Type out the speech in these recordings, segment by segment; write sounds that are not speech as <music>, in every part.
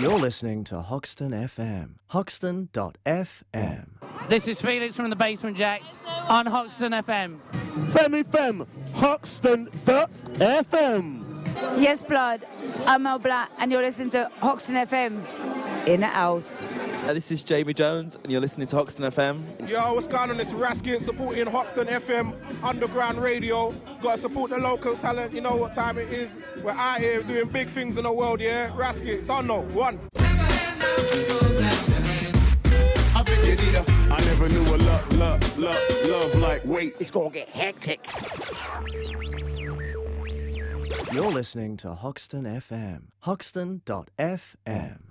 You're listening to Hoxton FM. Hoxton.fm. This is Felix from the Basement Jaxx on Hoxton FM. Femi Fem, Hoxton.fm. Yes, blood. I'm Mel Black, and you're listening to Hoxton FM in the house. This is Jamie Jones, and you're listening to Hoxton FM. Yo, what's going on? It's Raskin supporting Hoxton FM Underground Radio. Gotta support the local talent. You know what time it is. We're out here doing big things in the world, yeah? Raskin, don't know. One. I figured either. I never knew a love, love, love, love like wait. It's gonna get hectic. You're listening to Hoxton FM. Hoxton.fm.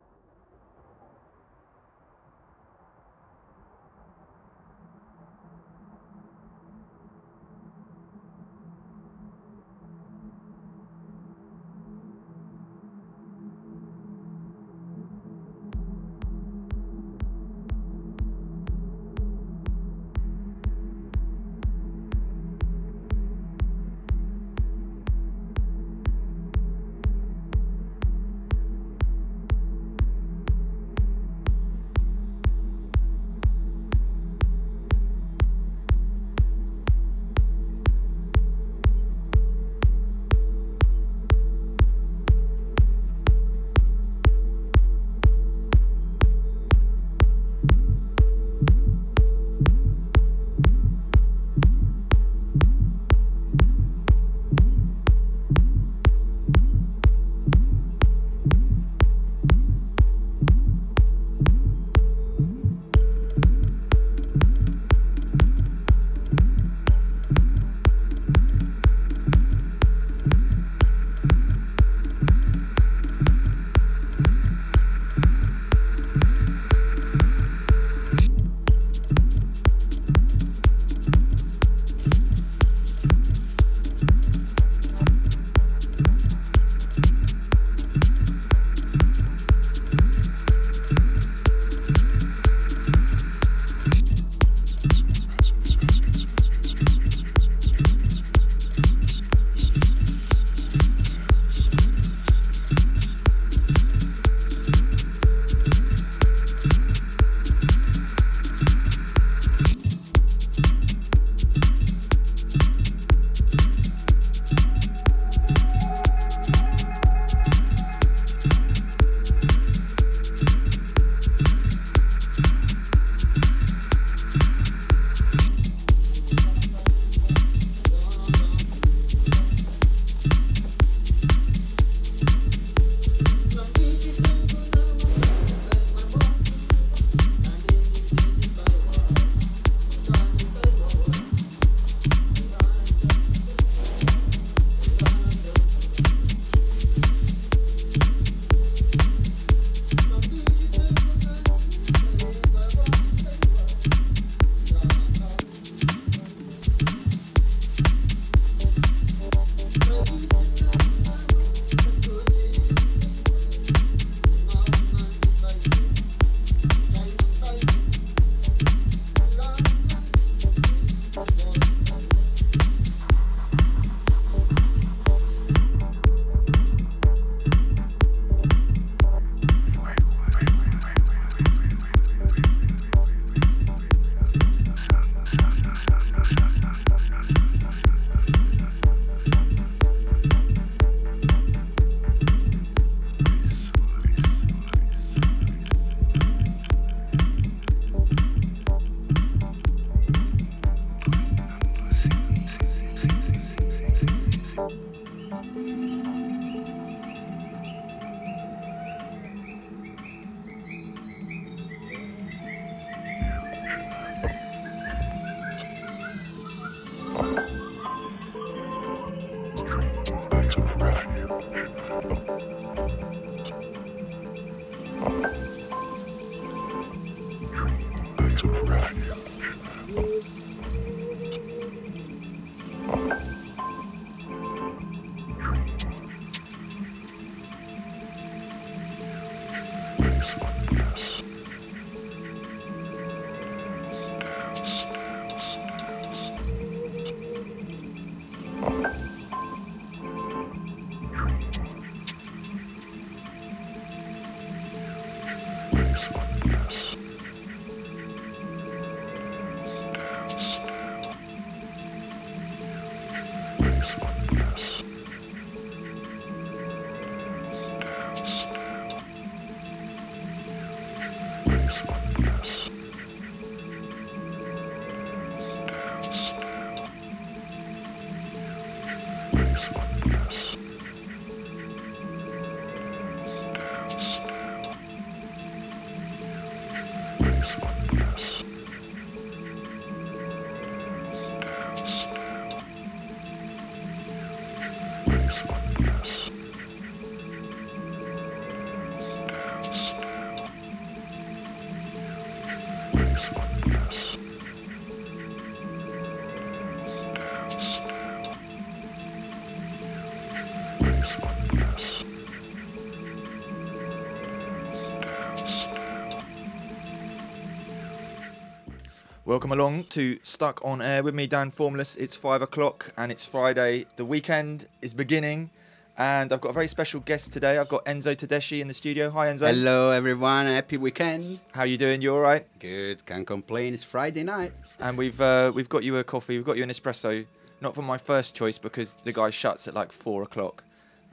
Welcome along to Stuck on Air with me, Dan Formless. It's five o'clock and it's Friday. The weekend is beginning, and I've got a very special guest today. I've got Enzo Tedeschi in the studio. Hi, Enzo. Hello, everyone. Happy weekend. How you doing? You all right? Good. Can't complain. It's Friday night. And we've uh, we've got you a coffee. We've got you an espresso. Not for my first choice because the guy shuts at like four o'clock.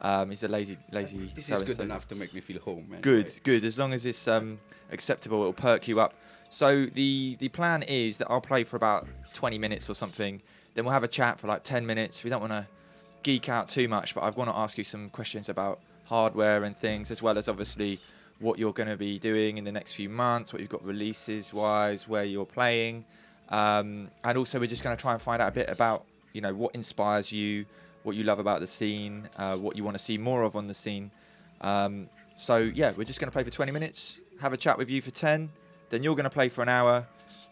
Um, he's a lazy, lazy. This is good enough to make me feel home. Anyway. Good, good. As long as it's um, acceptable, it'll perk you up. So the the plan is that I'll play for about 20 minutes or something. Then we'll have a chat for like 10 minutes. We don't want to geek out too much, but I want to ask you some questions about hardware and things, as well as obviously what you're going to be doing in the next few months, what you've got releases wise, where you're playing, um, and also we're just going to try and find out a bit about you know what inspires you, what you love about the scene, uh, what you want to see more of on the scene. Um, so yeah, we're just going to play for 20 minutes, have a chat with you for 10, then you're going to play for an hour,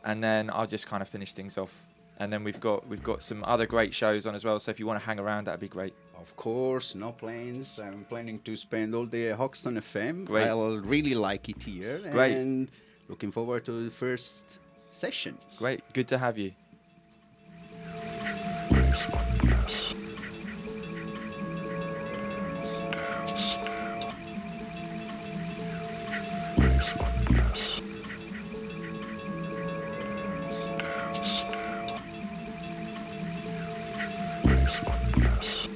and then I'll just kind of finish things off. And then we've got we've got some other great shows on as well. So if you want to hang around, that'd be great. Of course, no plans. I'm planning to spend all day at Hoxton FM. Great. I'll really like it here. Great. And looking forward to the first session. Great. Good to have you. On bliss on bliss.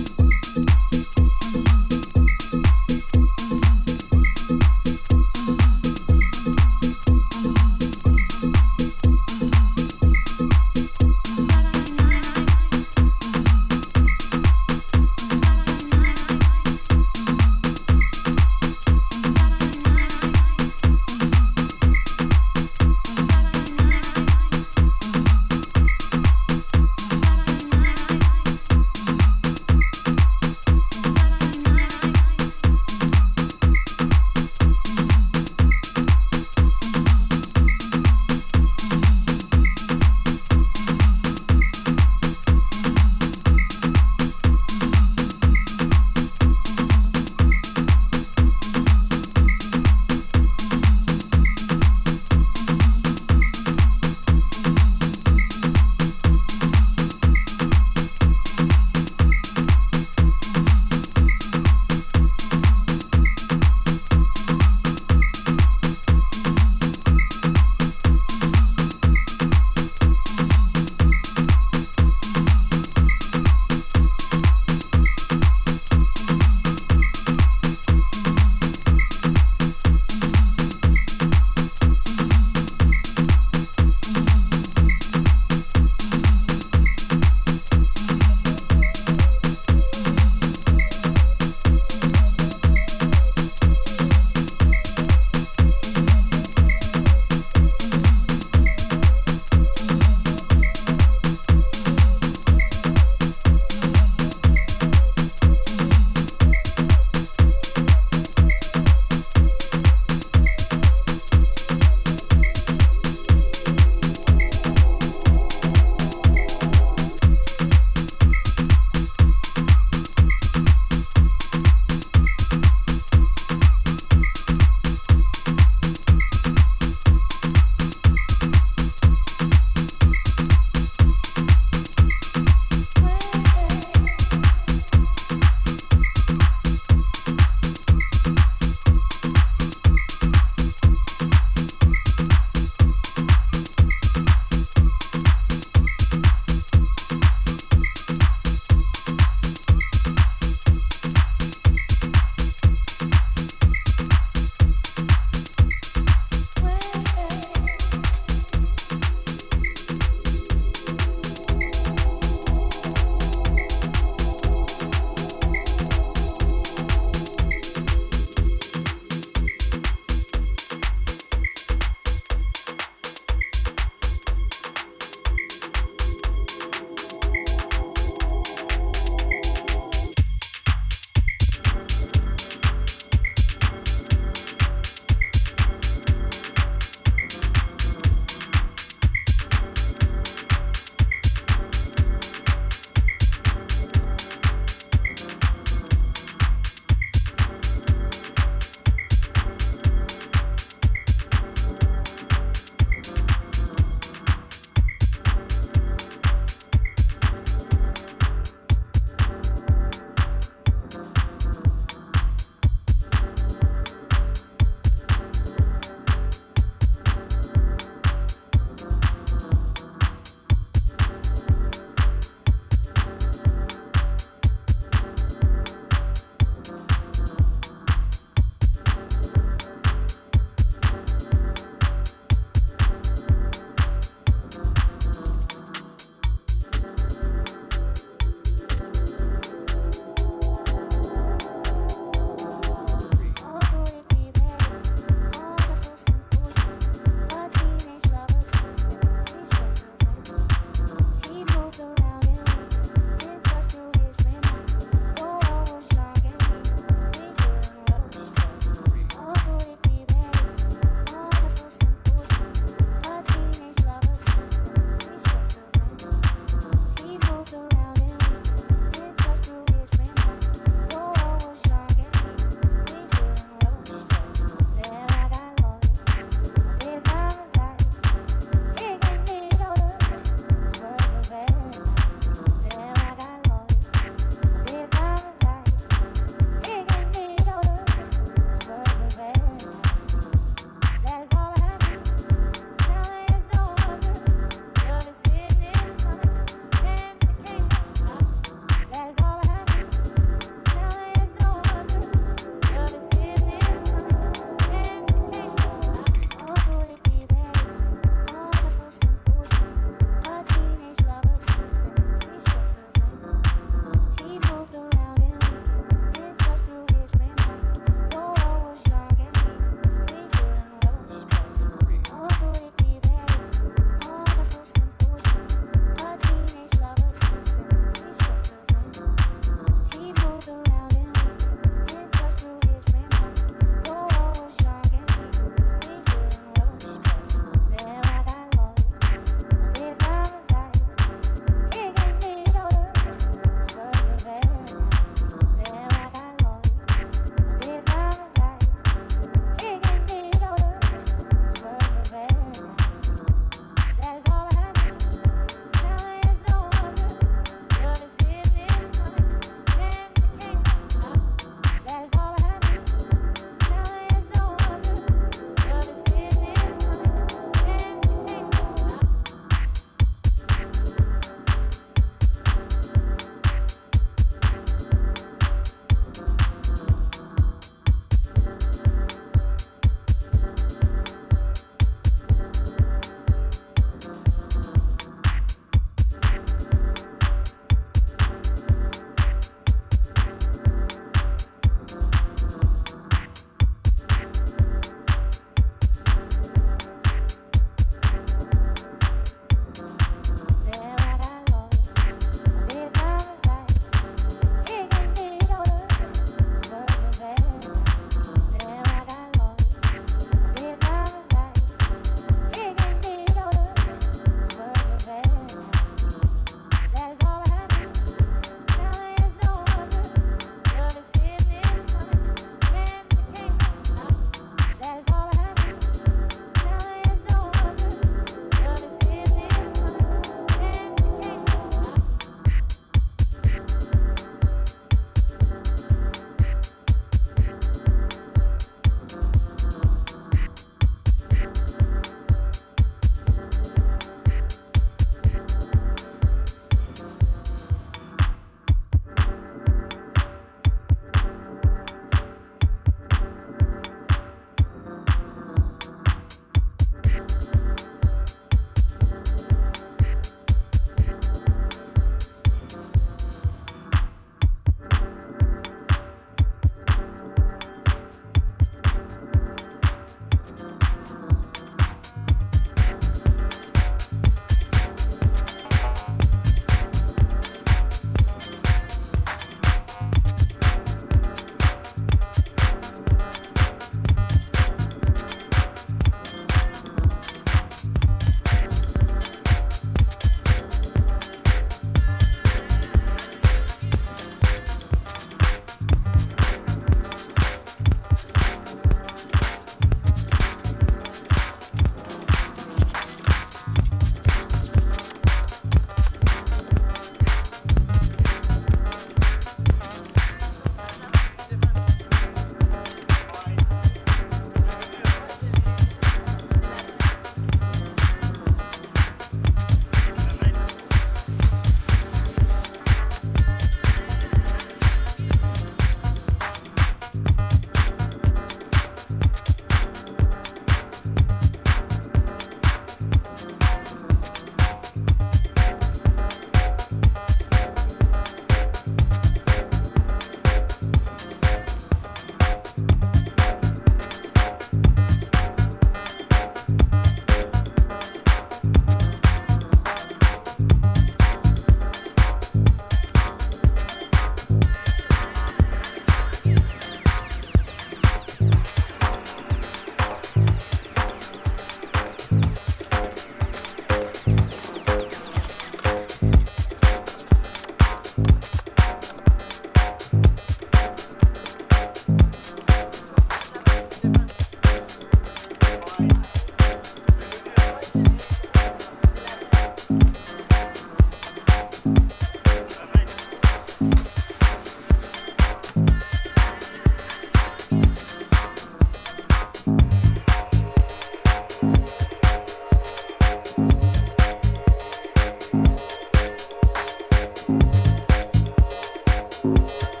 Música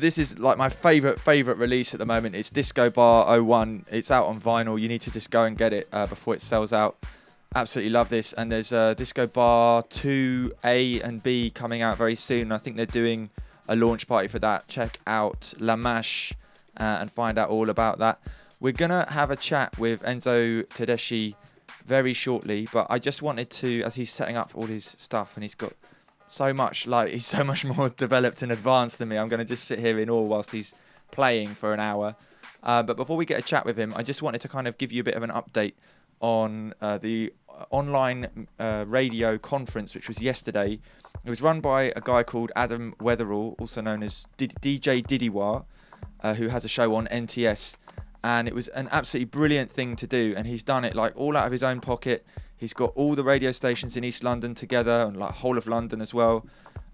this is like my favorite favorite release at the moment. It's Disco Bar 01. It's out on vinyl. You need to just go and get it uh, before it sells out. Absolutely love this. And there's uh, Disco Bar 2A and B coming out very soon. I think they're doing a launch party for that. Check out La Mash uh, and find out all about that. We're gonna have a chat with Enzo Tedeschi very shortly, but I just wanted to, as he's setting up all his stuff and he's got so much, like he's <laughs> so much more developed and advanced than me. I'm gonna just sit here in awe whilst he's playing for an hour. Uh, but before we get a chat with him, I just wanted to kind of give you a bit of an update on uh, the online uh, radio conference, which was yesterday. It was run by a guy called Adam Weatherall, also known as D- DJ Didiwar, uh, who has a show on NTS. And it was an absolutely brilliant thing to do. And he's done it like all out of his own pocket. He's got all the radio stations in East London together and like whole of London as well.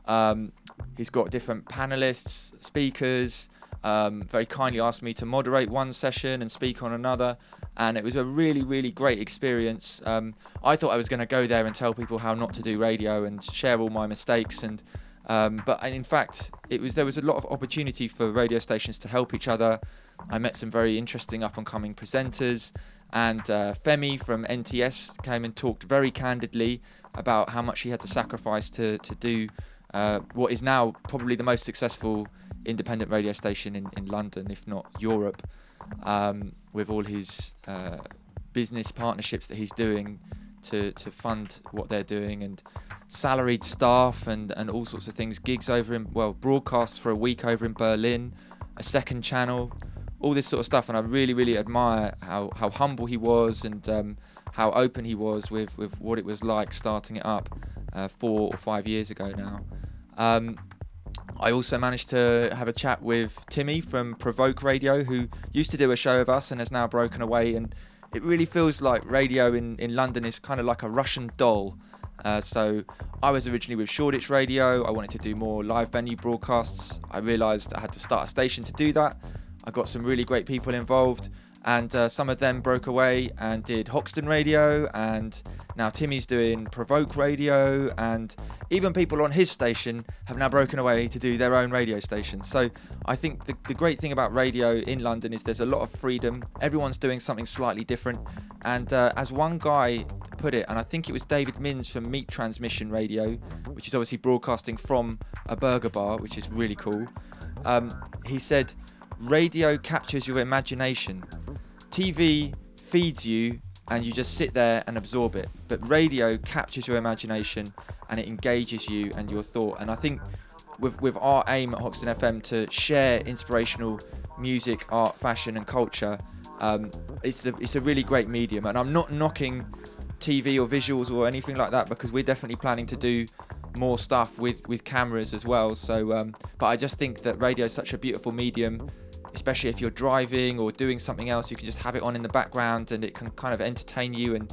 Um, he's got different panelists, speakers. Um, very kindly asked me to moderate one session and speak on another, and it was a really, really great experience. Um, I thought I was going to go there and tell people how not to do radio and share all my mistakes, and um, but in fact, it was there was a lot of opportunity for radio stations to help each other. I met some very interesting up and coming presenters, and uh, Femi from NTS came and talked very candidly about how much he had to sacrifice to to do uh, what is now probably the most successful independent radio station in, in London, if not Europe, um, with all his uh, business partnerships that he's doing to, to fund what they're doing and salaried staff and, and all sorts of things, gigs over in, well, broadcasts for a week over in Berlin, a second channel, all this sort of stuff. And I really, really admire how, how humble he was and um, how open he was with, with what it was like starting it up uh, four or five years ago now. Um, I also managed to have a chat with Timmy from Provoke Radio, who used to do a show of us and has now broken away. And it really feels like radio in, in London is kind of like a Russian doll. Uh, so I was originally with Shoreditch Radio. I wanted to do more live venue broadcasts. I realised I had to start a station to do that. I got some really great people involved and uh, some of them broke away and did Hoxton Radio, and now Timmy's doing Provoke Radio, and even people on his station have now broken away to do their own radio station. So I think the, the great thing about radio in London is there's a lot of freedom. Everyone's doing something slightly different, and uh, as one guy put it, and I think it was David Minns from Meat Transmission Radio, which is obviously broadcasting from a burger bar, which is really cool. Um, he said, Radio captures your imagination. TV feeds you and you just sit there and absorb it. But radio captures your imagination and it engages you and your thought. And I think with with our aim at Hoxton FM to share inspirational music, art, fashion, and culture, um, it's the, it's a really great medium. And I'm not knocking TV or visuals or anything like that because we're definitely planning to do more stuff with with cameras as well. So, um, but I just think that radio is such a beautiful medium especially if you're driving or doing something else, you can just have it on in the background and it can kind of entertain you. And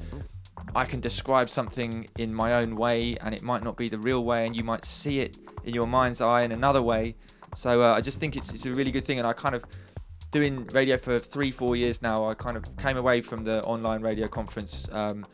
I can describe something in my own way, and it might not be the real way, and you might see it in your mind's eye in another way. So uh, I just think it's, it's a really good thing, and I kind of doing radio for three, four years now. I kind of came away from the online radio conference. Um,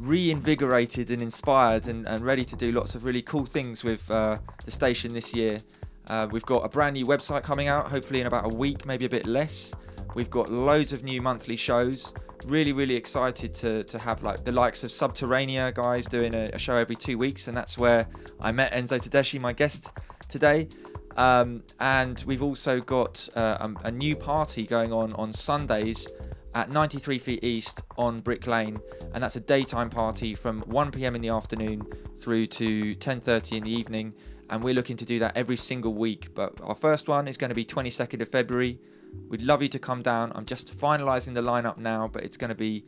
reinvigorated and inspired and, and ready to do lots of really cool things with uh, the station this year uh, we've got a brand new website coming out, hopefully in about a week, maybe a bit less. We've got loads of new monthly shows. Really, really excited to, to have like the likes of Subterranea guys doing a, a show every two weeks, and that's where I met Enzo Tedeschi, my guest today. Um, and we've also got uh, a, a new party going on on Sundays at 93 Feet East on Brick Lane, and that's a daytime party from 1 p.m. in the afternoon through to 10:30 in the evening and we're looking to do that every single week. But our first one is going to be 22nd of February. We'd love you to come down. I'm just finalising the lineup now, but it's going to be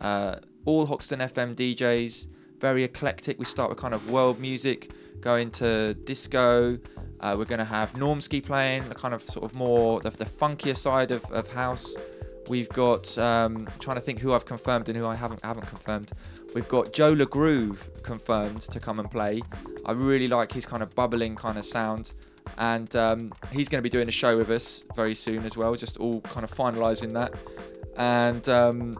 uh, all Hoxton FM DJs, very eclectic. We start with kind of world music, go into disco. Uh, we're going to have Normski playing, the kind of sort of more the, the funkier side of, of house. We've got um, trying to think who I've confirmed and who I haven't haven't confirmed. We've got Joe LaGroove confirmed to come and play. I really like his kind of bubbling kind of sound. And um, he's going to be doing a show with us very soon as well, just all kind of finalising that. And um,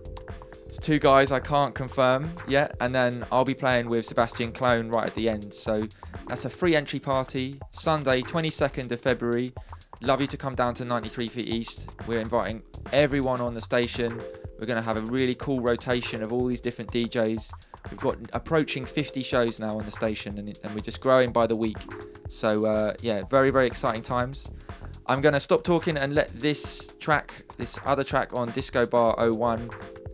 two guys I can't confirm yet. And then I'll be playing with Sebastian Clone right at the end. So that's a free entry party, Sunday, 22nd of February. love you to come down to 93 Feet East. We're inviting everyone on the station. We're going to have a really cool rotation of all these different DJs. We've got approaching 50 shows now on the station, and, and we're just growing by the week. So uh, yeah, very very exciting times. I'm going to stop talking and let this track, this other track on Disco Bar 01,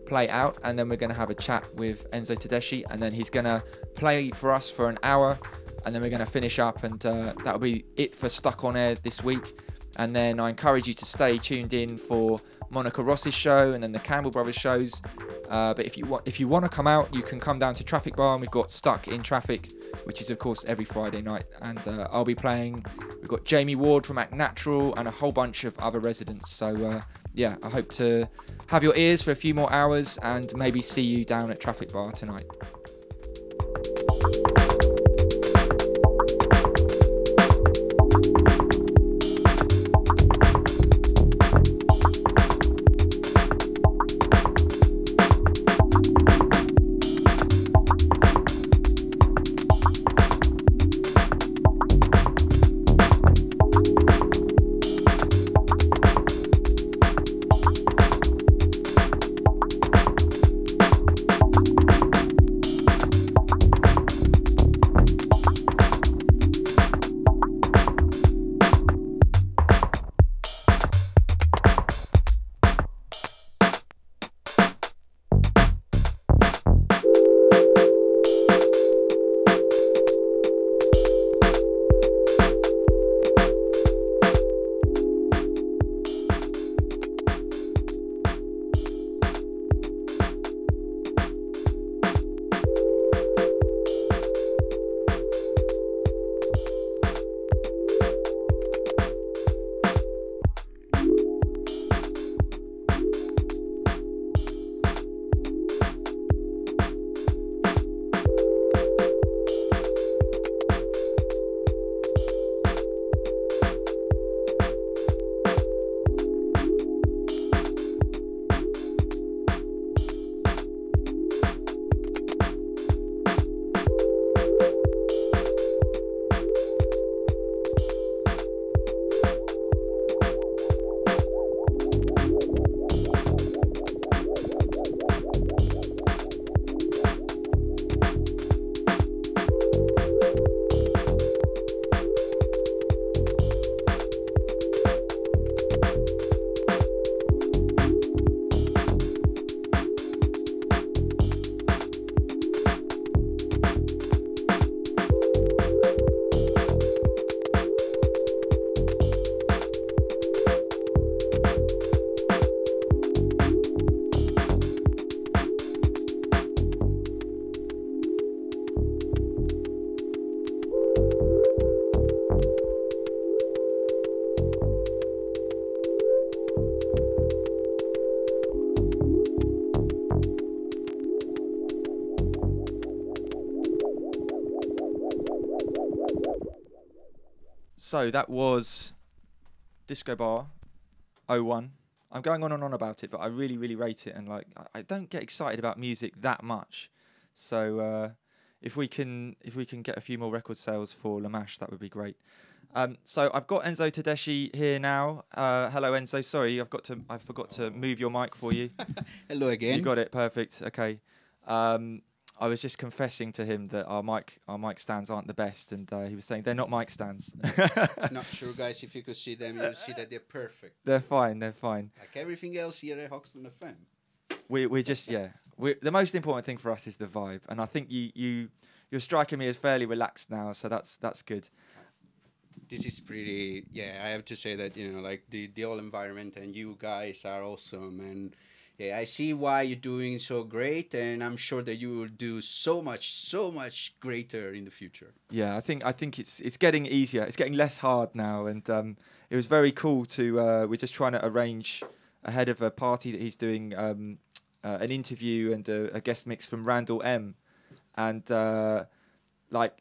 play out, and then we're going to have a chat with Enzo Tedeschi, and then he's going to play for us for an hour, and then we're going to finish up, and uh, that'll be it for Stuck on Air this week. And then I encourage you to stay tuned in for Monica Ross's show and then the Campbell Brothers shows. Uh, but if you want, if you want to come out, you can come down to Traffic Bar, and we've got Stuck in Traffic, which is of course every Friday night. And uh, I'll be playing. We've got Jamie Ward from Act Natural and a whole bunch of other residents. So uh, yeah, I hope to have your ears for a few more hours and maybe see you down at Traffic Bar tonight. So that was Disco Bar 01. I'm going on and on about it, but I really, really rate it. And like, I, I don't get excited about music that much. So uh, if we can, if we can get a few more record sales for Lamash, that would be great. Um, so I've got Enzo Tedeschi here now. Uh, hello, Enzo. Sorry, I've got to, I forgot to move your mic for you. <laughs> Hello again. You got it. Perfect. Okay. Um, I was just confessing to him that our mic our mic stands aren't the best, and uh, he was saying they're not mic stands. <laughs> it's not true, guys. If you could see them, you'll see that they're perfect. they're fine. They're fine. Like everything else here at Hoxton FM. We we just yeah. We the most important thing for us is the vibe, and I think you you you're striking me as fairly relaxed now, so that's that's good. This is pretty. Yeah, I have to say that you know, like the the whole environment and you guys are awesome, and yeah, I see why you're doing so great, and I'm sure that you will do so much, so much greater in the future. Yeah, I think I think it's it's getting easier. It's getting less hard now, and um, it was very cool to. Uh, we're just trying to arrange ahead of a party that he's doing um, uh, an interview and a, a guest mix from Randall M, and uh, like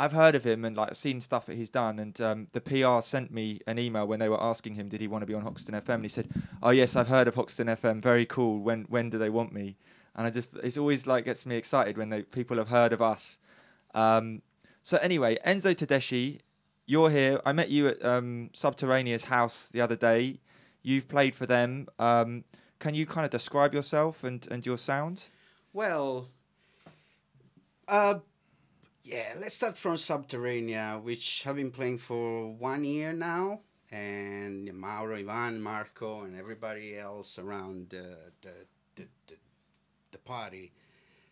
I've heard of him and like seen stuff that he's done, and um, the PR sent me an email when they were asking him, did he want to be on Hoxton FM? And he said, "Oh yes, I've heard of Hoxton FM. Very cool. When when do they want me?" And I just it's always like gets me excited when they people have heard of us. Um, so anyway, Enzo Tedeschi, you're here. I met you at um, Subterraneous House the other day. You've played for them. Um, can you kind of describe yourself and, and your sound? Well, uh, yeah, let's start from Subterranea, which I've been playing for one year now, and Mauro, Ivan, Marco, and everybody else around the the, the, the, the party,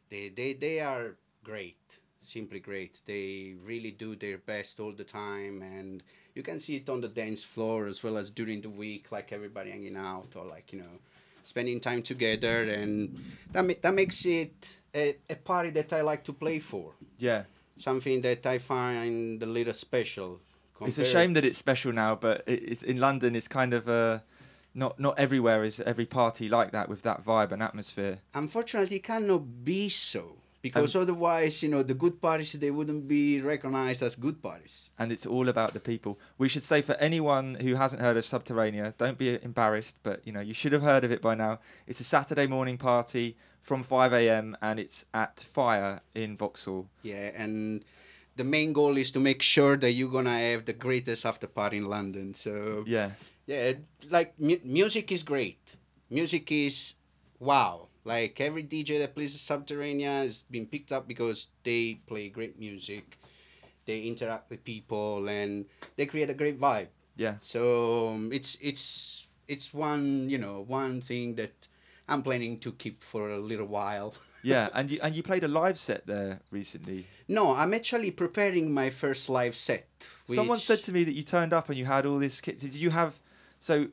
they, they they are great, simply great. They really do their best all the time, and you can see it on the dance floor as well as during the week, like everybody hanging out or like you know spending time together, and that ma- that makes it a, a party that I like to play for. Yeah. Something that I find a little special. It's a shame that it's special now, but it's in London. It's kind of uh, not not everywhere is every party like that with that vibe and atmosphere. Unfortunately, it cannot be so because Um, otherwise, you know, the good parties they wouldn't be recognized as good parties. and it's all about the people. We should say for anyone who hasn't heard of Subterranea, don't be embarrassed, but you know you should have heard of it by now. It's a Saturday morning party from 5 a.m. and it's at Fire in Vauxhall. Yeah, and the main goal is to make sure that you're gonna have the greatest after party in London. So Yeah, yeah, like mu- music is great. Music is wow. Like every DJ that plays Subterranea has been picked up because they play great music. They interact with people and they create a great vibe. yeah, So um, it's it's it's one you know one thing that I'm planning to keep for a little while. <laughs> yeah. And you and you played a live set there recently. No, I'm actually preparing my first live set. Someone said to me that you turned up and you had all this kit. Did you have so?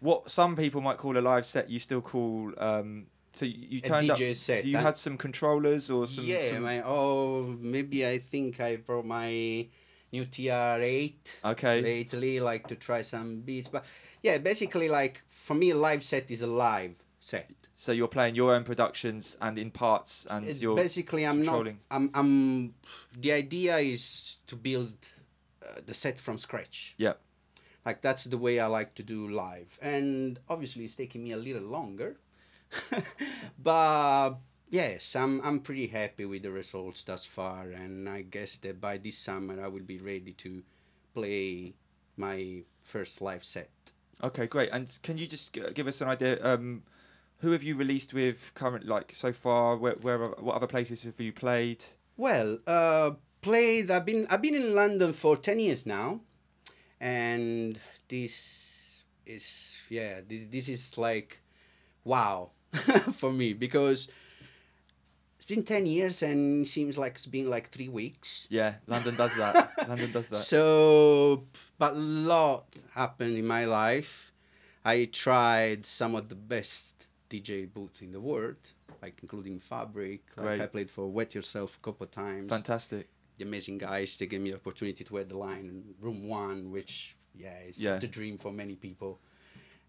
What some people might call a live set, you still call. Um, so you, turned DJ up. set, You I- had some controllers or some. yeah, some- my oh maybe I think I brought my new TR8 Okay. lately, like to try some beats. But yeah, basically like for me, a live set is a live set. So you're playing your own productions and in parts, and It's you're basically I'm controlling. not. I'm. I'm. The idea is to build uh, the set from scratch. Yeah. Like that's the way I like to do live, and obviously it's taking me a little longer. <laughs> but yes, I'm I'm pretty happy with the results thus far, and I guess that by this summer I will be ready to play my first live set. Okay, great. And can you just give us an idea? Um, who have you released with current, like so far? Where, where, what other places have you played? Well, uh, played. I've been I've been in London for ten years now, and this is yeah. This, this is like wow <laughs> for me because it's been ten years and seems like it's been like three weeks. Yeah, London does that. <laughs> London does that. So, but a lot happened in my life. I tried some of the best DJ booths in the world, like including Fabric. Like Great. I played for Wet Yourself a couple of times. Fantastic. The amazing guys, they gave me the opportunity to wear the line in room one, which yeah, is Yeah. the dream for many people.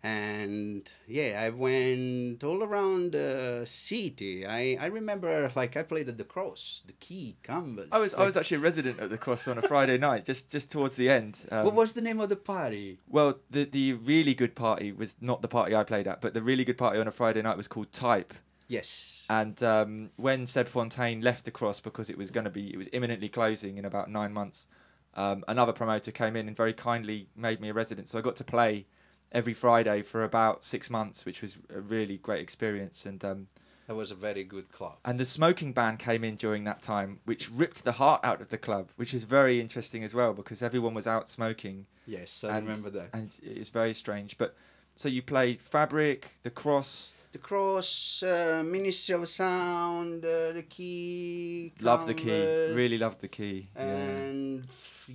And yeah, I went all around the city. I, I remember like I played at the Cross, the Key, Canvas. I was I was actually a resident at the Cross on a Friday night, just just towards the end. Um, what was the name of the party? Well, the the really good party was not the party I played at, but the really good party on a Friday night was called Type. Yes. And um, when Seb Fontaine left the Cross because it was going to be, it was imminently closing in about nine months, um, another promoter came in and very kindly made me a resident. So I got to play every Friday for about six months, which was a really great experience. And um, That was a very good club. and the smoking ban came in during that time, which ripped the heart out of the club, which is very interesting as well because everyone was out smoking. Yes, I and, remember that. And it's very strange. But so you played Fabric, The Cross. The Cross, uh, Ministry of Sound, uh, the Key. Love the key. Really loved the key. Yeah. And f-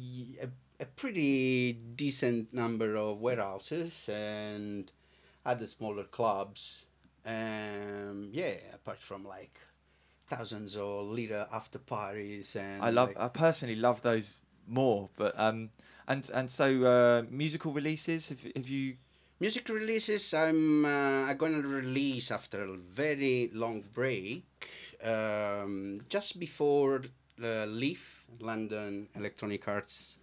a, pretty decent number of warehouses and other smaller clubs. Um, yeah, apart from like thousands of little after parties and I love. like- I personally love those more. But um, and and so uh, musical releases. Have, have you? Music releases, I'm uh, I'm gonna release after a very long break, um, just before the LEAF London Electronic Arts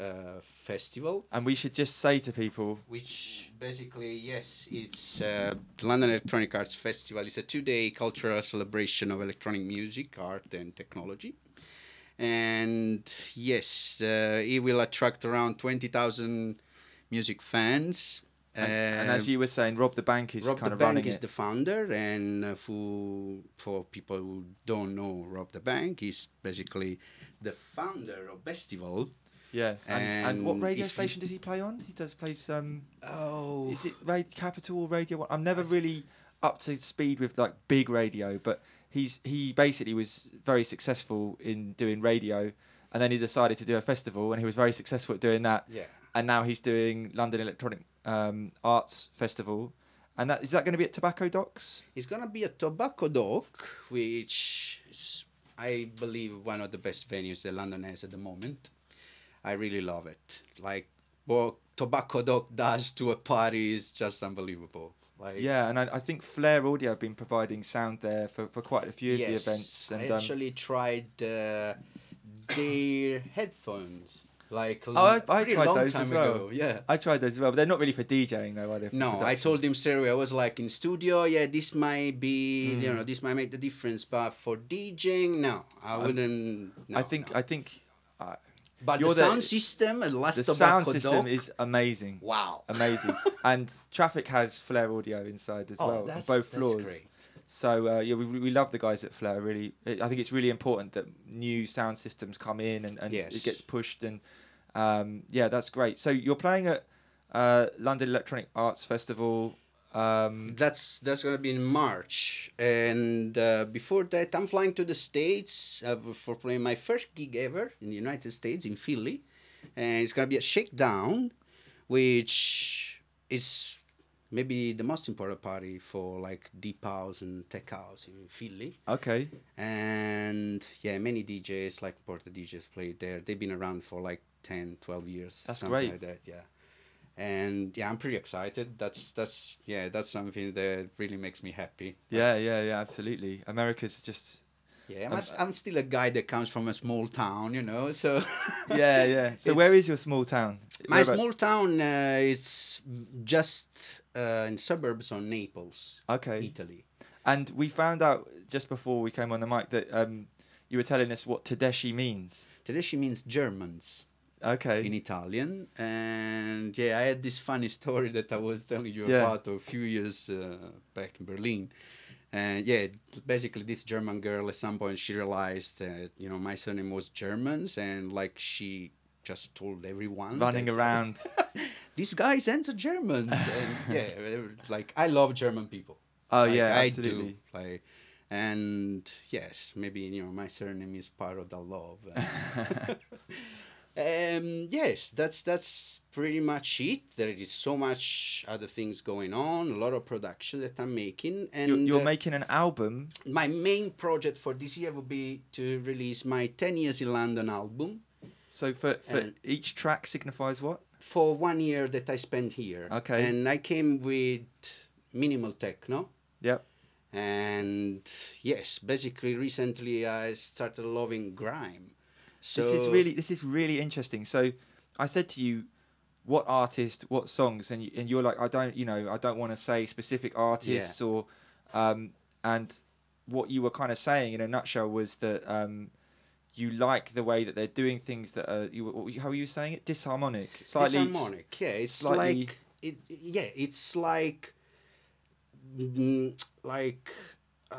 uh, Festival, And we should just say to people, which basically yes, it's uh, the London Electronic Arts Festival. It's a two-day cultural celebration of electronic music, art, and technology. and yes, uh, he will attract around twenty thousand music fans. And, and as Uh, you were saying, Rob da Bank is Rob kind the of Bank running is it. the founder, and uh, for for people who don't know Rob da Bank, he's basically the founder of Bestival. Yes. And, and what radio station does he play on? He does play some. Oh, Is it Radio Capital or Radio One? I'm never really up to speed with like big radio, but he's he basically was very successful in doing radio, and then he decided to do a festival, and he was very successful at doing that. Yeah. And now he's doing London Electronic um, Arts Festival, and that is that going to be at Tobacco Docks? It's gonna be at tobacco dock, which is, I believe, one of the best venues that London has at the moment. I really love it. Like what tobacco dock does to a party is just unbelievable. Like Yeah, and I, I think Flare Audio have been providing sound there for, for quite a few of the events. And I um, actually tried uh, their headphones. Like oh, I, I tried long those time as well. ago. Yeah. I tried those as well, but they're not really for DJing though, are they? for No, I production? told him stereo. I was like in studio, yeah, this might be, Hmm. you know, this might make the difference. But for DJing, no, I wouldn't. No, I think no. I think uh, But you're the the- sound system and last the sound system is amazing. wow. Amazing. <laughs> and Traffic has Flare Audio inside as Oh, well, on that's- both that's floors. great. So uh, yeah, we, we love the guys at Flare. Really, I think it's really important that new sound systems come in and, and Yes. it gets pushed. And um, yeah, that's great. So you're playing at uh, London Electronic Arts Festival. Um, That's that's gonna be in March, and uh, before that, I'm flying to the states uh, for playing my first gig ever in the United States in Philly, and it's gonna be a shakedown, which is maybe the most important party for like deep house and tech house in Philly. okay. and yeah many djs like important djs played there they've been around for like 10 12 years That's something great. like that yeah and yeah i'm pretty excited that's that's yeah that's something that really makes me happy Yeah, yeah, yeah. Absolutely. America's just yeah I'm, Um, I'm still a guy that comes from a small town you know so <laughs> yeah, yeah. <laughs> So where is your small town? my small town uh, is just uh, in suburbs of naples Okay. italy And we found out just before we came on the mic that um, you were telling us what Tedeschi means. Tedeschi means germans Okay. in Italian. And yeah, I had this funny story that I was telling you Yeah. about a few years uh, back in Berlin. And yeah, basically, this German girl at some point she realized that you know my surname was Germans, and like she just told everyone Running that, around. <laughs> These guys answer Germans, and <laughs> yeah, like I love German people. Oh Like, yeah, I do. Like, and yes, maybe you know my surname is part of the love. <laughs> um, yes, that's that's pretty much it. There is so much other things going on, a lot of production that I'm making, and You're, you're uh, making an album. my main project for this year would be to release my 10 years in London album So for, for and- each track signifies what? for one year that I spent here. Okay. And I came with minimal techno. Yep. And yes, basically recently I started loving grime. So this is really this is really interesting. So I said to you, what artist, what songs, and you, and you're like, I don't, you know, I don't want to say specific artists or, um, and what you were kind of saying in a nutshell was that um, you like the way that they're doing things that are you how are you saying it disharmonic, slightly disharmonic. Yeah, it's slightly- like it. Yeah, it's like mm, like um,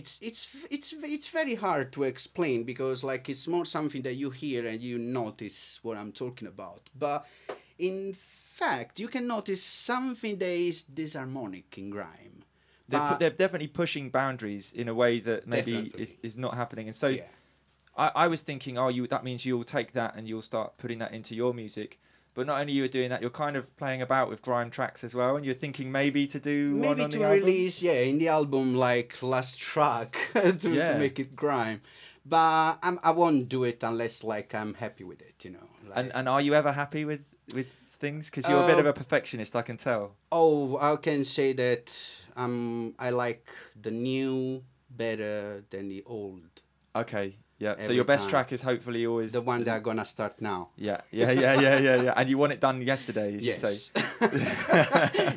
it's it's it's it's very hard to explain because like it's more something that you hear and you notice what I'm talking about. But in fact, you can notice something that is disharmonic in grime. they're, pu- they're definitely pushing boundaries in a way that maybe Definitely. is, is not happening. And so yeah. I, I was thinking, oh, you that means you'll take that and you'll start putting that into your music. But not only you're doing that, you're kind of playing about with grime tracks as well, and you're thinking maybe to do one maybe on to the album. release yeah in the album like last track <laughs> to, Yeah. to make it grime but I'm, i won't do it unless like i'm happy with it you know like, And and are you ever happy with with things? Because you're a bit of Uh, a perfectionist, I can tell. oh i can say that um i like the new better than the old Okay, yeah. so your best time. track is hopefully always the one that i'm gonna start now Yeah, yeah, yeah, yeah, yeah, yeah. And you want it done yesterday, as you yes say. <laughs>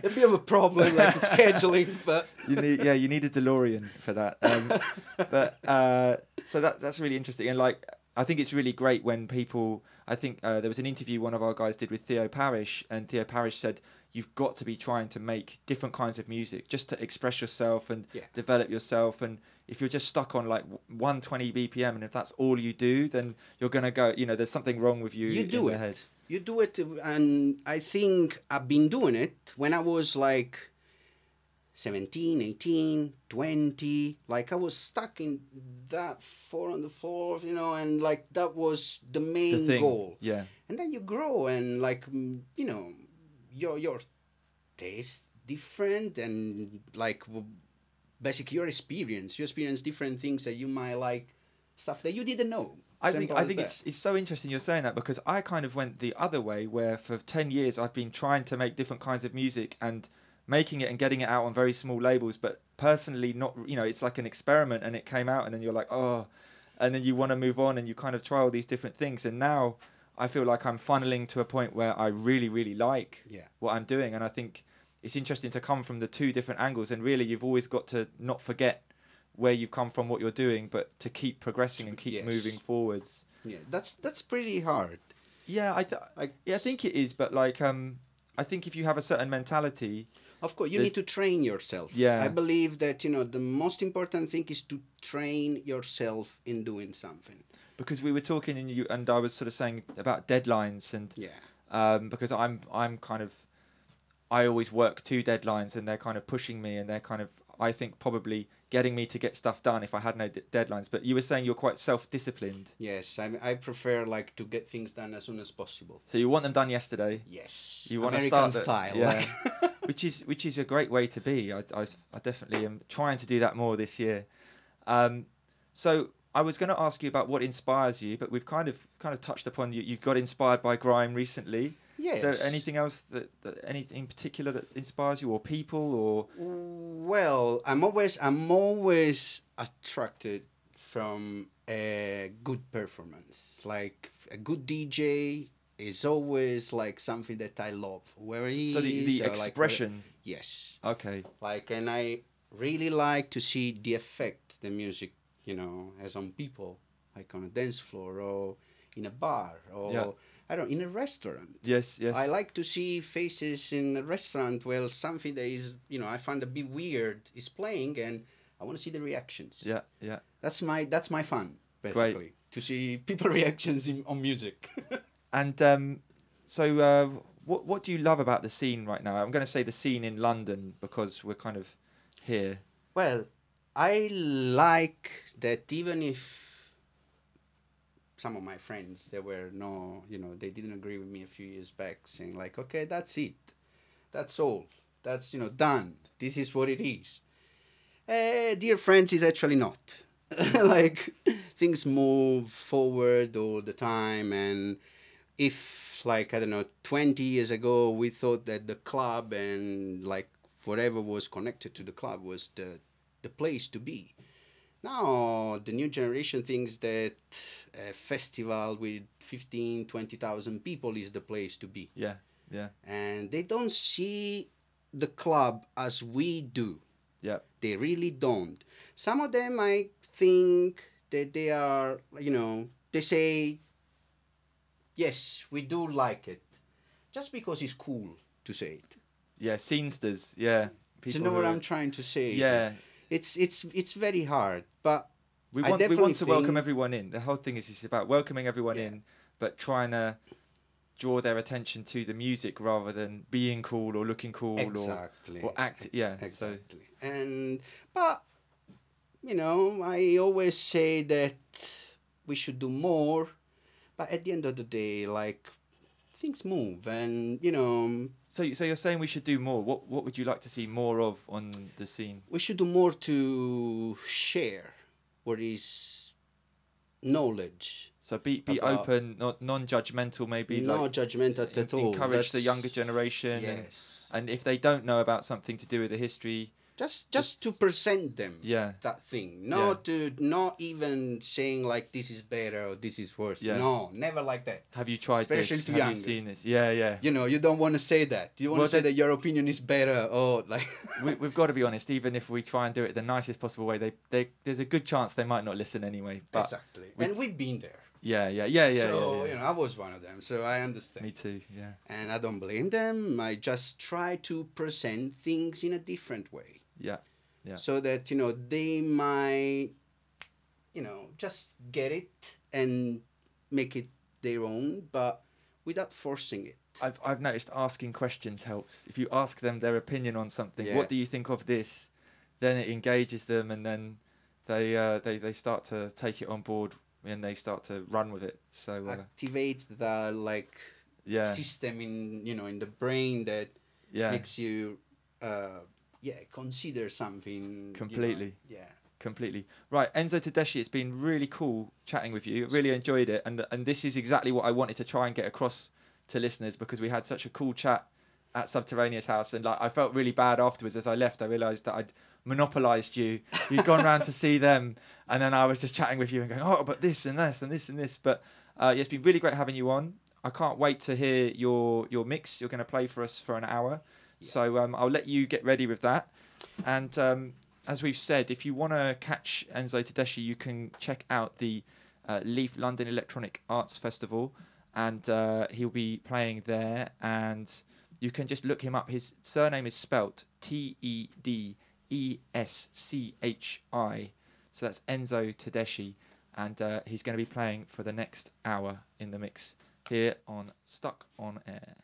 a bit of a problem like <laughs> scheduling but you need yeah you need a DeLorean for that um, <laughs> but uh, so that that's really interesting and like I think it's really great when people. I think uh, there was an interview one of our guys did with Theo Parrish, and Theo Parrish said you've got to be trying to make different kinds of music just to express yourself and Yeah. develop yourself. And if you're just stuck on like 120 BPM, and if that's all you do, then you're gonna go. You know, there's something wrong with you. you do the it head. you do it and i think i've been doing it when i was like 17 18 20 like i was stuck in that four on the floor you know and like that was the The main thing. goal Yeah. and then you grow and like you know your your taste different and like basically your experience. You experience different things that you might like stuff that you didn't know. I think I think that. it's it's so interesting you're saying that because I kind of went the other way where for 10 years I've been trying to make different kinds of music and making it and getting it out on very small labels but personally not you know it's like an experiment and it came out and then you're like oh and then you want to move on and you kind of try all these different things. And now I feel like I'm funneling to a point where I really really like Yeah. what I'm doing and I think it's interesting to come from the two different angles and really you've always got to not forget where you've come from what you're doing but to keep progressing and keep Yes. moving forwards yeah that's that's pretty hard yeah, I th- Like, yeah, I think it is, but like um, I think if you have a certain mentality, Of course, you need to train yourself. Yeah. I believe that you know the most important thing is to train yourself in doing something. Because we were talking and you and I was sort of saying about deadlines and Yeah. um, because I'm I'm kind of I always work two deadlines and they're kind of pushing me and they're kind of I think probably getting me to get stuff done if I had no d- deadlines. But you were saying you're quite self-disciplined, Yes, I, I prefer like to get things done as soon as possible. so you want them done yesterday. Yes. You want to American start the- style. yeah, like- <laughs> which is which is a great way to be. I, I, I definitely am trying to do that more this year. Um, so I was going to ask you about what inspires you, but we've kind of kind of touched upon you. You got inspired by grime recently. Is Yes. there anything else that, that anything in particular that inspires you, or people, or Well, I'm always I'm always attracted from a good performance. Like a good DJ is always like something that I love. Where he so the, the is, or, like, expression? yes. okay. Like, and I really like to see the effect the music, you know, as on people, like on a dance floor or in a bar or Yeah. I don't in a restaurant. Yes. Yes. I like to see faces in a restaurant where something that is, you know, I find a bit weird is playing, and I want to see the reactions. Yeah. Yeah. That's my that's my fun basically to see people <laughs> reactions in, on music. <laughs> And um, so, uh, what what do you love about the scene right now? I'm going to say the scene in London because we're kind of here. Well, I like that even if some of my friends there were no, you know, they didn't agree with me a few years back, saying like, okay, that's it, that's all, that's you know done. This is what it is. Uh, dear friends, is actually not. <laughs> like things move forward all the time, and if like I don't know, twenty years ago we thought that the club and like whatever was connected to the club was the the place to be. Now the new generation thinks that a festival with 15, 20,000 people is the place to be. Yeah. Yeah. And they don't see the club as we do. Yeah. They really don't. Some of them I think that they are, you know, they say, yes, we do like it, just because it's cool to say it. Yeah. Scenesters. Yeah. Do you know what are- I'm trying to say? Yeah. It's it's it's very hard, but We want we want to welcome everyone in. The whole thing is it's about welcoming everyone Yeah. in, but trying to draw their attention to the music rather than being cool or looking cool exactly or or act. Yeah. So exactly. And but you know, I always say that we should do more, but at the end of the day, like things move, and you know, so so you're saying we should do more. What what would you like to see more of on the scene? we should do more to share what is knowledge. So be be open, not non-judgmental. Maybe no like judgmental at all. encourage the younger generation. And, and if they don't know about something to do with the history, just just to present them yeah, that thing not to not even saying like this is better or this is worse Yeah. no never like that have you tried Especially this? to Have you seen this? Yeah, yeah. you know you don't want to say that you want Well, to say that your opinion is better or like <laughs> we, we've got to be honest. Even if we try and do it the nicest possible way, they, they there's a good chance they might not listen anyway. But exactly we- and we've been there Yeah, yeah, yeah, yeah, so yeah, yeah. you know, I was one of them. So I understand. Me too. Yeah. And I don't blame them. I just try to present things in a different way. Yeah. Yeah. So that you know they might, you know, just get it and make it their own, but without forcing it. I've I've noticed asking questions helps. If you ask them their opinion on something, Yeah. what do you think of this? Then it engages them, and then they uh, they they start to take it on board and they start to run with it. So uh, Activate the like yeah, system in you know in the brain that yeah, makes you, uh, yeah, consider something you know, Completely. yeah. completely right. Enzo Tedeschi, it's been really cool chatting with you. Really enjoyed it, and and this is exactly what I wanted to try and get across to listeners because we had such a cool chat at Subterraneous House, and like I felt really bad afterwards as I left. I realised that I'd monopolised you. You'd gone round to <laughs> see them, and then I was just chatting with you and going, oh, but this and this and this and this. But uh, yeah, it's been really great having you on. I can't wait to hear your your mix. You're going to play for us for an hour, so um, I'll let you get ready with that. And um, as we've said, if you want to catch Enzo Tedeschi, you can check out the uh, LEAF London Electronic Arts Festival, and uh, he'll be playing there. And you can just look him up. His surname is spelt T E D E S C H I, so that's Enzo Tedeschi, and uh, he's going to be playing for the next hour in the mix here on Stuck on Air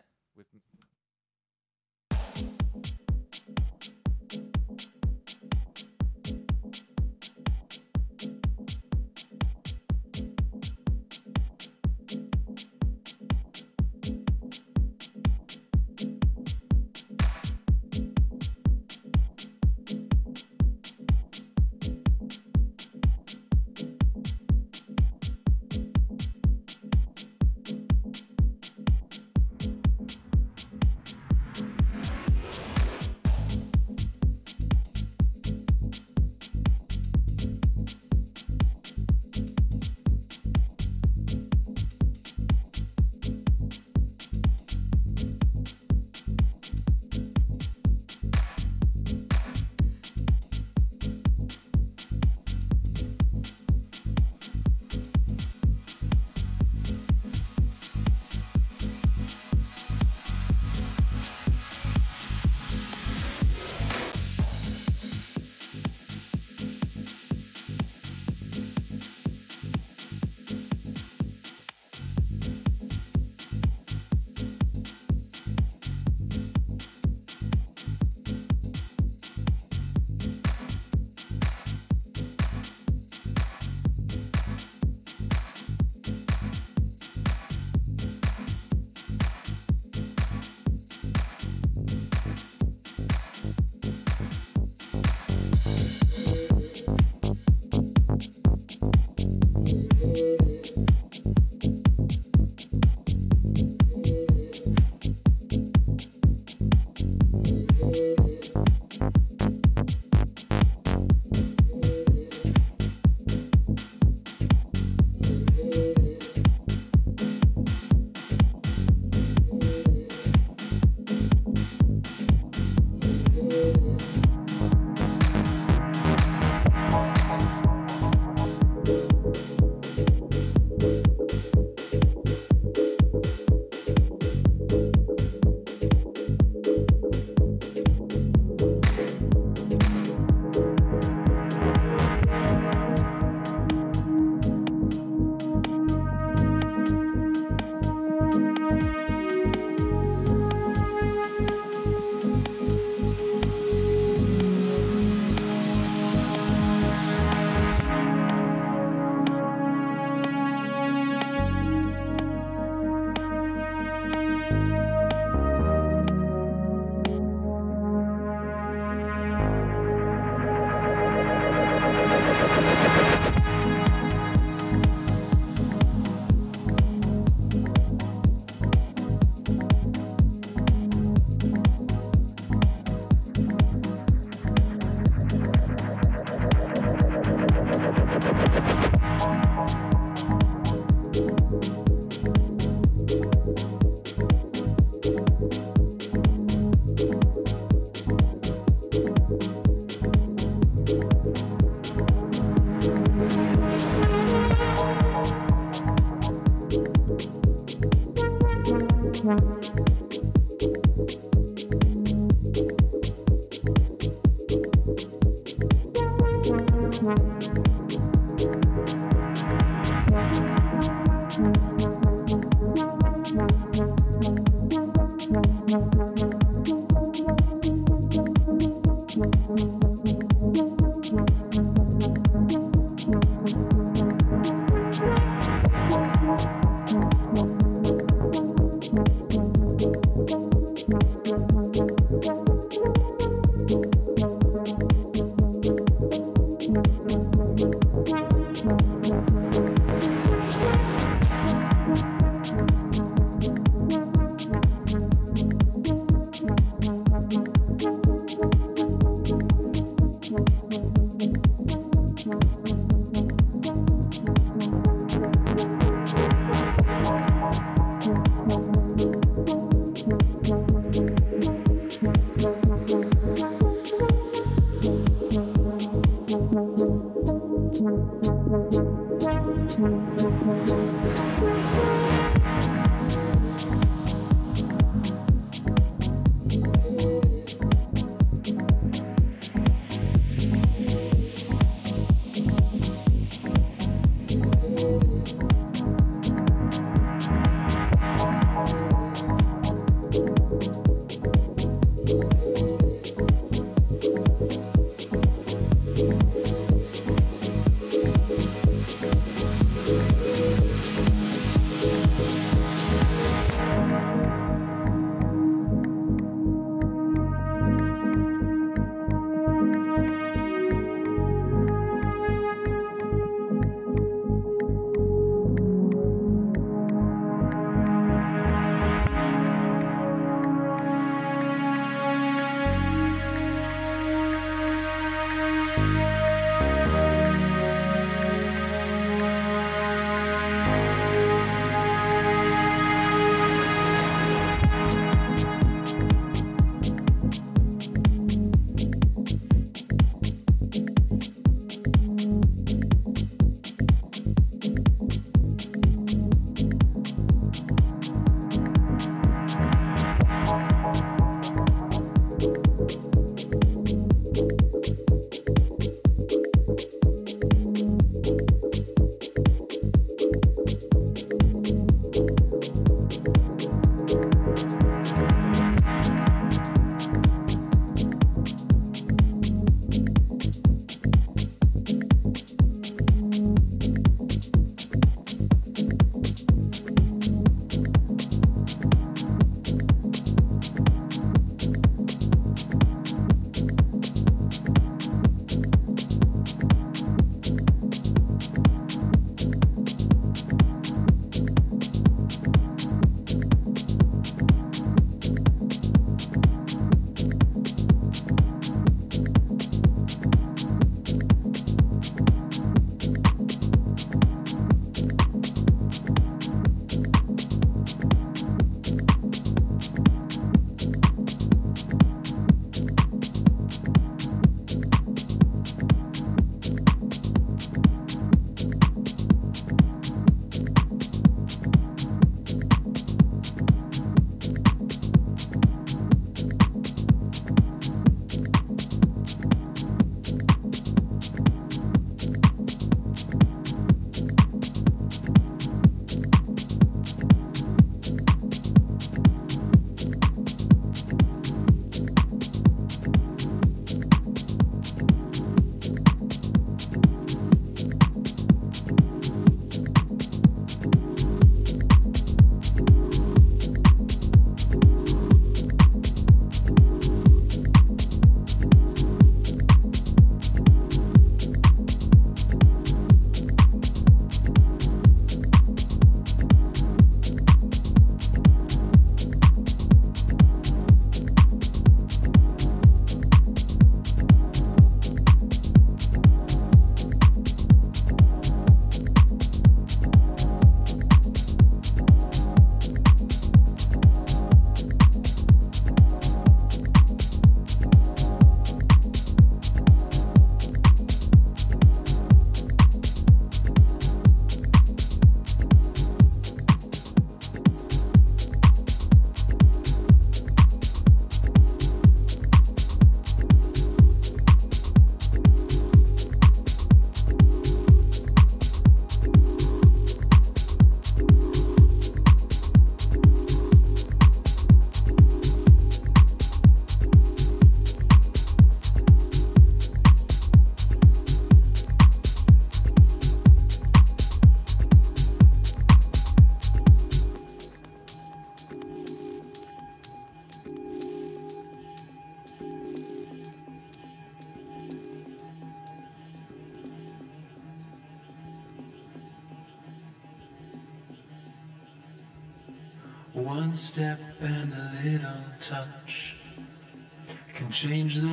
change the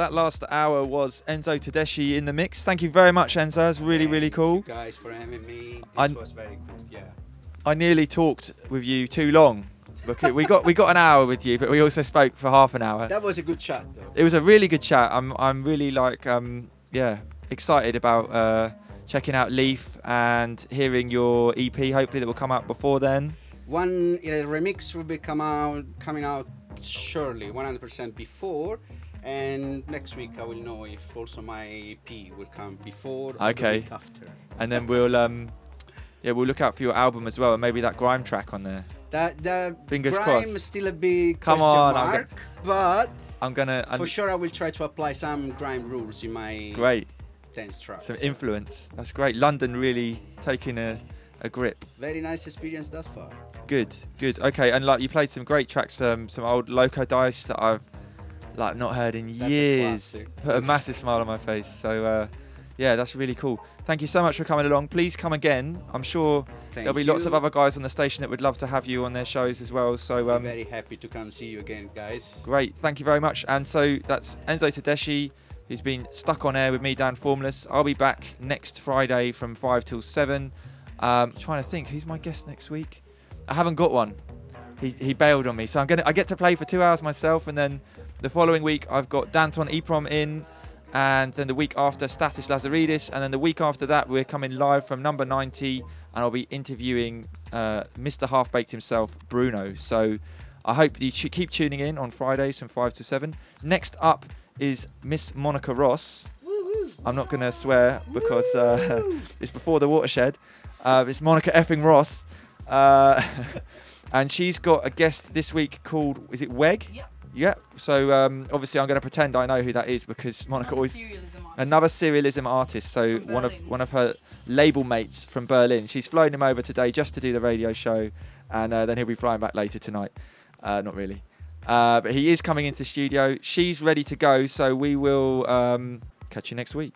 that last hour was Enzo Tedeschi in the mix. Thank you very much, Enzo. It's really, really cool. You guys for having me. This I- was very cool. Yeah. I nearly talked with you too long. We got we got an hour with you, but we also spoke for half an hour. That was a good chat though. It was a really good chat. I'm I'm really like um yeah excited about uh, checking out LEAF and hearing your EP. Hopefully that will come out before then. One uh, remix will be come out coming out surely 100% before. And next week I will know if also my EP will come before or the Okay. week after. And then we'll um yeah we'll look out for your album as well and maybe that grime track on there. That the Fingers grime crossed. is still a big Come on, I'm mark, but I'm gonna I'm, for sure I will try to apply some grime rules in my great dance tracks. some influence. That's great. London really taking a a grip. Very nice experience thus far. Good, good. Okay, and like you played some great tracks, um, some old Loco Dice that I've like not heard in That's years. classic. Put a massive smile on my face. So uh, yeah, that's really cool. Thank you so much for coming along. Please come again. I'm sure Thank there'll be lots of other guys on the station that would love to have you on their shows as well. So I'm um, very happy to come see you again, guys. Great, thank you very much. And so that's Enzo Tedeschi, who's been stuck on air with me, Dan Formless. I'll be back next Friday from 5 till 7. Um, trying to think, who's my guest next week? I haven't got one. He, he bailed on me. So I'm gonna I get to play for two hours myself, and then the following week I've got Danton Eprom in, and then the week after Status Lazaridis, and then the week after that we're coming live from number 90, and I'll be interviewing uh, Mr. Half Baked himself, Bruno. So I hope you ch- keep tuning in on Fridays from 5 to 7. Next up is Miss Monica Ross. I'm not going to swear because uh, <laughs> it's before the watershed. Uh, it's Monica effing Ross. Uh, <laughs> and she's got a guest this week called, is it Weg? Yep. Yeah. So um, obviously I'm going to pretend I know who that is because Monica always another serialism artist. So one of one of her label mates from Berlin. She's flown him over today just to do the radio show, and uh, then he'll be flying back later tonight. Uh, not really, uh, but he is coming into the studio. She's ready to go, so we will um, catch you next week.